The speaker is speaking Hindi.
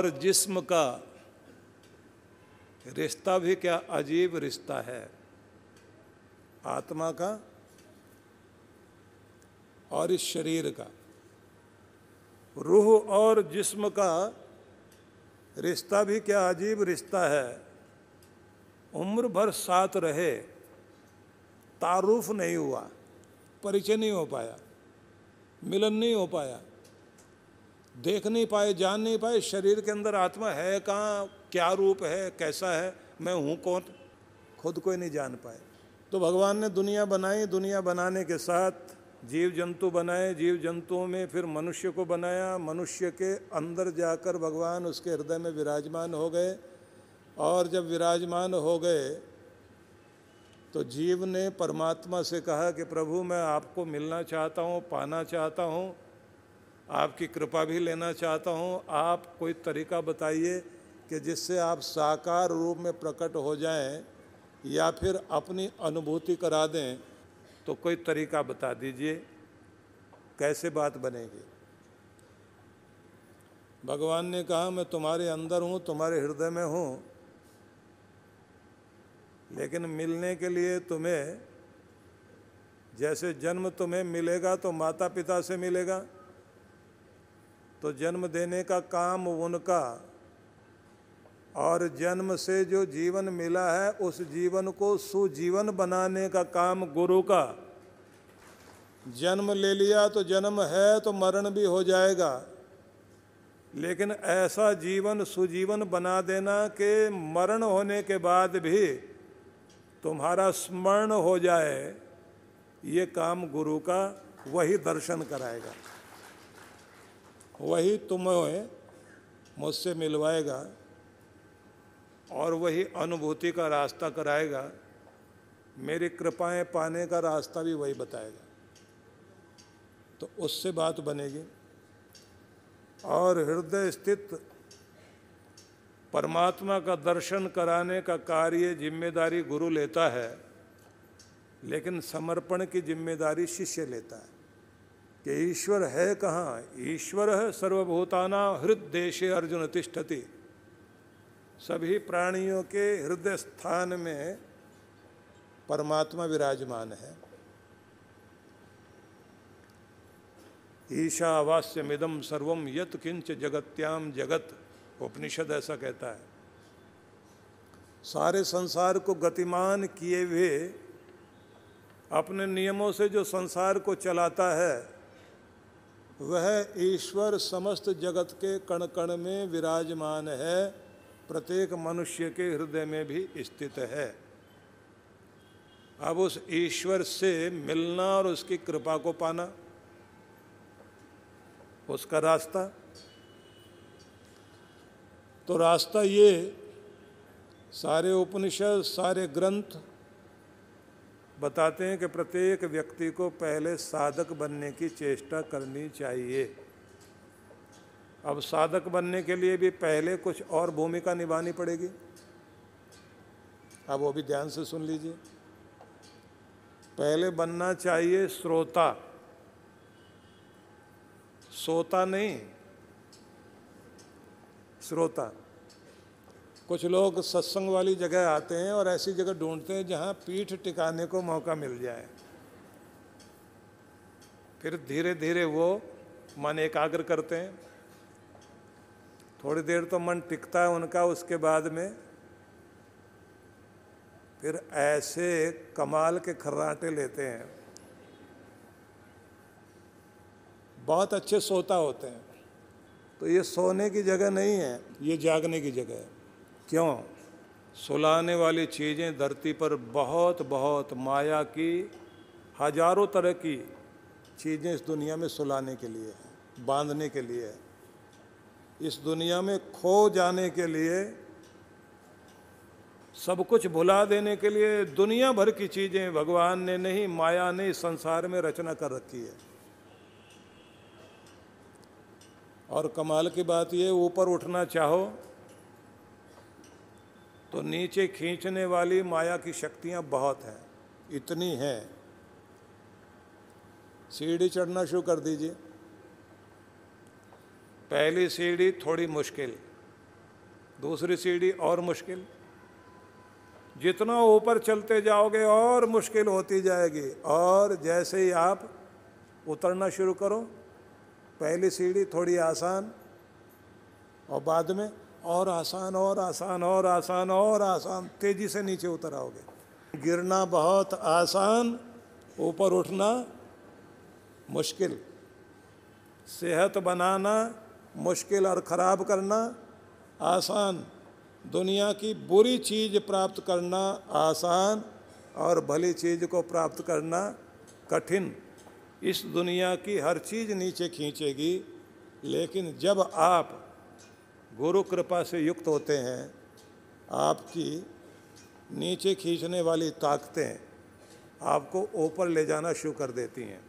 और जिस्म का रिश्ता भी क्या अजीब रिश्ता है? आत्मा का और इस शरीर का। रूह और जिस्म का रिश्ता भी क्या अजीब रिश्ता है? उम्र भर साथ रहे, तारुफ नहीं हुआ, परिचय नहीं हो पाया, मिलन नहीं हो पाया। देख नहीं पाए, जान नहीं पाए, शरीर के अंदर आत्मा है कहाँ, क्या रूप है, कैसा है, मैं हूँ कौन? खुद को ही नहीं जान पाए। तो भगवान ने दुनिया बनाई, दुनिया बनाने के साथ जीव जंतु बनाए जीव जंतुओं में फिर मनुष्य को बनाया, मनुष्य के अंदर जाकर भगवान उसके हृदय में विराजमान हो गए और जब विराजमान हो गए तो जीव ने परमात्मा से कहा कि प्रभु, मैं आपको मिलना चाहता हूँ, पाना चाहता हूँ आपकी कृपा भी लेना चाहता हूँ। आप कोई तरीका बताइए कि जिससे आप साकार रूप में प्रकट हो जाएँ या फिर अपनी अनुभूति करा दें तो कोई तरीका बता दीजिए, कैसे बात बनेगी? भगवान ने कहा, मैं तुम्हारे अंदर हूँ, तुम्हारे हृदय में हूँ, लेकिन मिलने के लिए तुम्हें, जैसे जन्म तुम्हें मिलेगा तो माता पिता से मिलेगा तो जन्म देने का काम उनका। और जन्म से जो जीवन मिला है, उस जीवन को सुजीवन बनाने का काम गुरु का। जन्म ले लिया तो जन्म है तो मरण भी हो जाएगा। लेकिन ऐसा जीवन सुजीवन बना देना कि मरण होने के बाद भी तुम्हारा स्मरण हो जाए, ये काम गुरु का, वही दर्शन कराएगा। वही तुम्हें मुझसे मिलवाएगा और वही अनुभूति का रास्ता कराएगा। मेरी कृपाएँ पाने का रास्ता भी वही बताएगा। तो उससे बात बनेगी। और हृदय स्थित परमात्मा का दर्शन कराने का कार्य ज़िम्मेदारी गुरु लेता है, लेकिन समर्पण की ज़िम्मेदारी शिष्य लेता है। कि ईश्वर है कहाँ? ईश्वर सर्वभूताना हृदय अर्जुन तिष्ठति। सभी प्राणियों के हृदय स्थान में परमात्मा विराजमान है। ईशावास्यमिदम सर्वम यत किंच जगत्याम जगत, उपनिषद ऐसा कहता है। सारे संसार को गतिमान किए हुए अपने नियमों से जो संसार को चलाता है वह ईश्वर समस्त जगत के कण कण में विराजमान है, प्रत्येक मनुष्य के हृदय में भी स्थित है। अब उस ईश्वर से मिलना और उसकी कृपा को पाना, उसका रास्ता। तो रास्ता ये, सारे उपनिषद, सारे ग्रंथ बताते हैं कि प्रत्येक व्यक्ति को पहले साधक बनने की चेष्टा करनी चाहिए। अब साधक बनने के लिए भी पहले कुछ और भूमिका निभानी पड़ेगी। अब वो भी ध्यान से सुन लीजिए। पहले बनना चाहिए श्रोता। सोता नहीं, श्रोता। कुछ लोग सत्संग वाली जगह आते हैं और ऐसी जगह ढूंढते हैं जहाँ पीठ टिकाने को मौका मिल जाए। फिर धीरे धीरे वो मन एकाग्र करते हैं। थोड़ी देर तो मन टिकता है उनका, उसके बाद में फिर ऐसे कमाल के खर्राटे लेते हैं। बहुत अच्छे सोता होते हैं। तो ये सोने की जगह नहीं है, ये जागने की जगह है। क्यों? सुलाने वाली चीज़ें धरती पर बहुत बहुत माया की, हज़ारों तरह की चीज़ें इस दुनिया में सुलाने के लिए है, बांधने के लिए है। इस दुनिया में खो जाने के लिए, सब कुछ भुला देने के लिए दुनिया भर की चीज़ें भगवान ने नहीं, माया ने संसार में रचना कर रखी है। और कमाल की बात ये, ऊपर उठना चाहो तो नीचे खींचने वाली माया की शक्तियाँ बहुत हैं, इतनी हैं। सीढ़ी चढ़ना शुरू कर दीजिए। पहली सीढ़ी थोड़ी मुश्किल, दूसरी सीढ़ी और मुश्किल। जितना ऊपर चलते जाओगे और मुश्किल होती जाएगी, और जैसे ही आप उतरना शुरू करो, पहली सीढ़ी थोड़ी आसान, और बाद में और आसान और आसान और आसान और आसान। तेज़ी से नीचे उतर आओगे। गिरना बहुत आसान, ऊपर उठना मुश्किल। सेहत बनाना मुश्किल और ख़राब करना आसान। दुनिया की बुरी चीज़ प्राप्त करना आसान और भली चीज़ को प्राप्त करना कठिन। इस दुनिया की हर चीज़ नीचे खींचेगी, लेकिन जब आप गुरु कृपा से युक्त होते हैं, आपकी नीचे खींचने वाली ताकतें आपको ऊपर ले जाना शुरू कर देती हैं।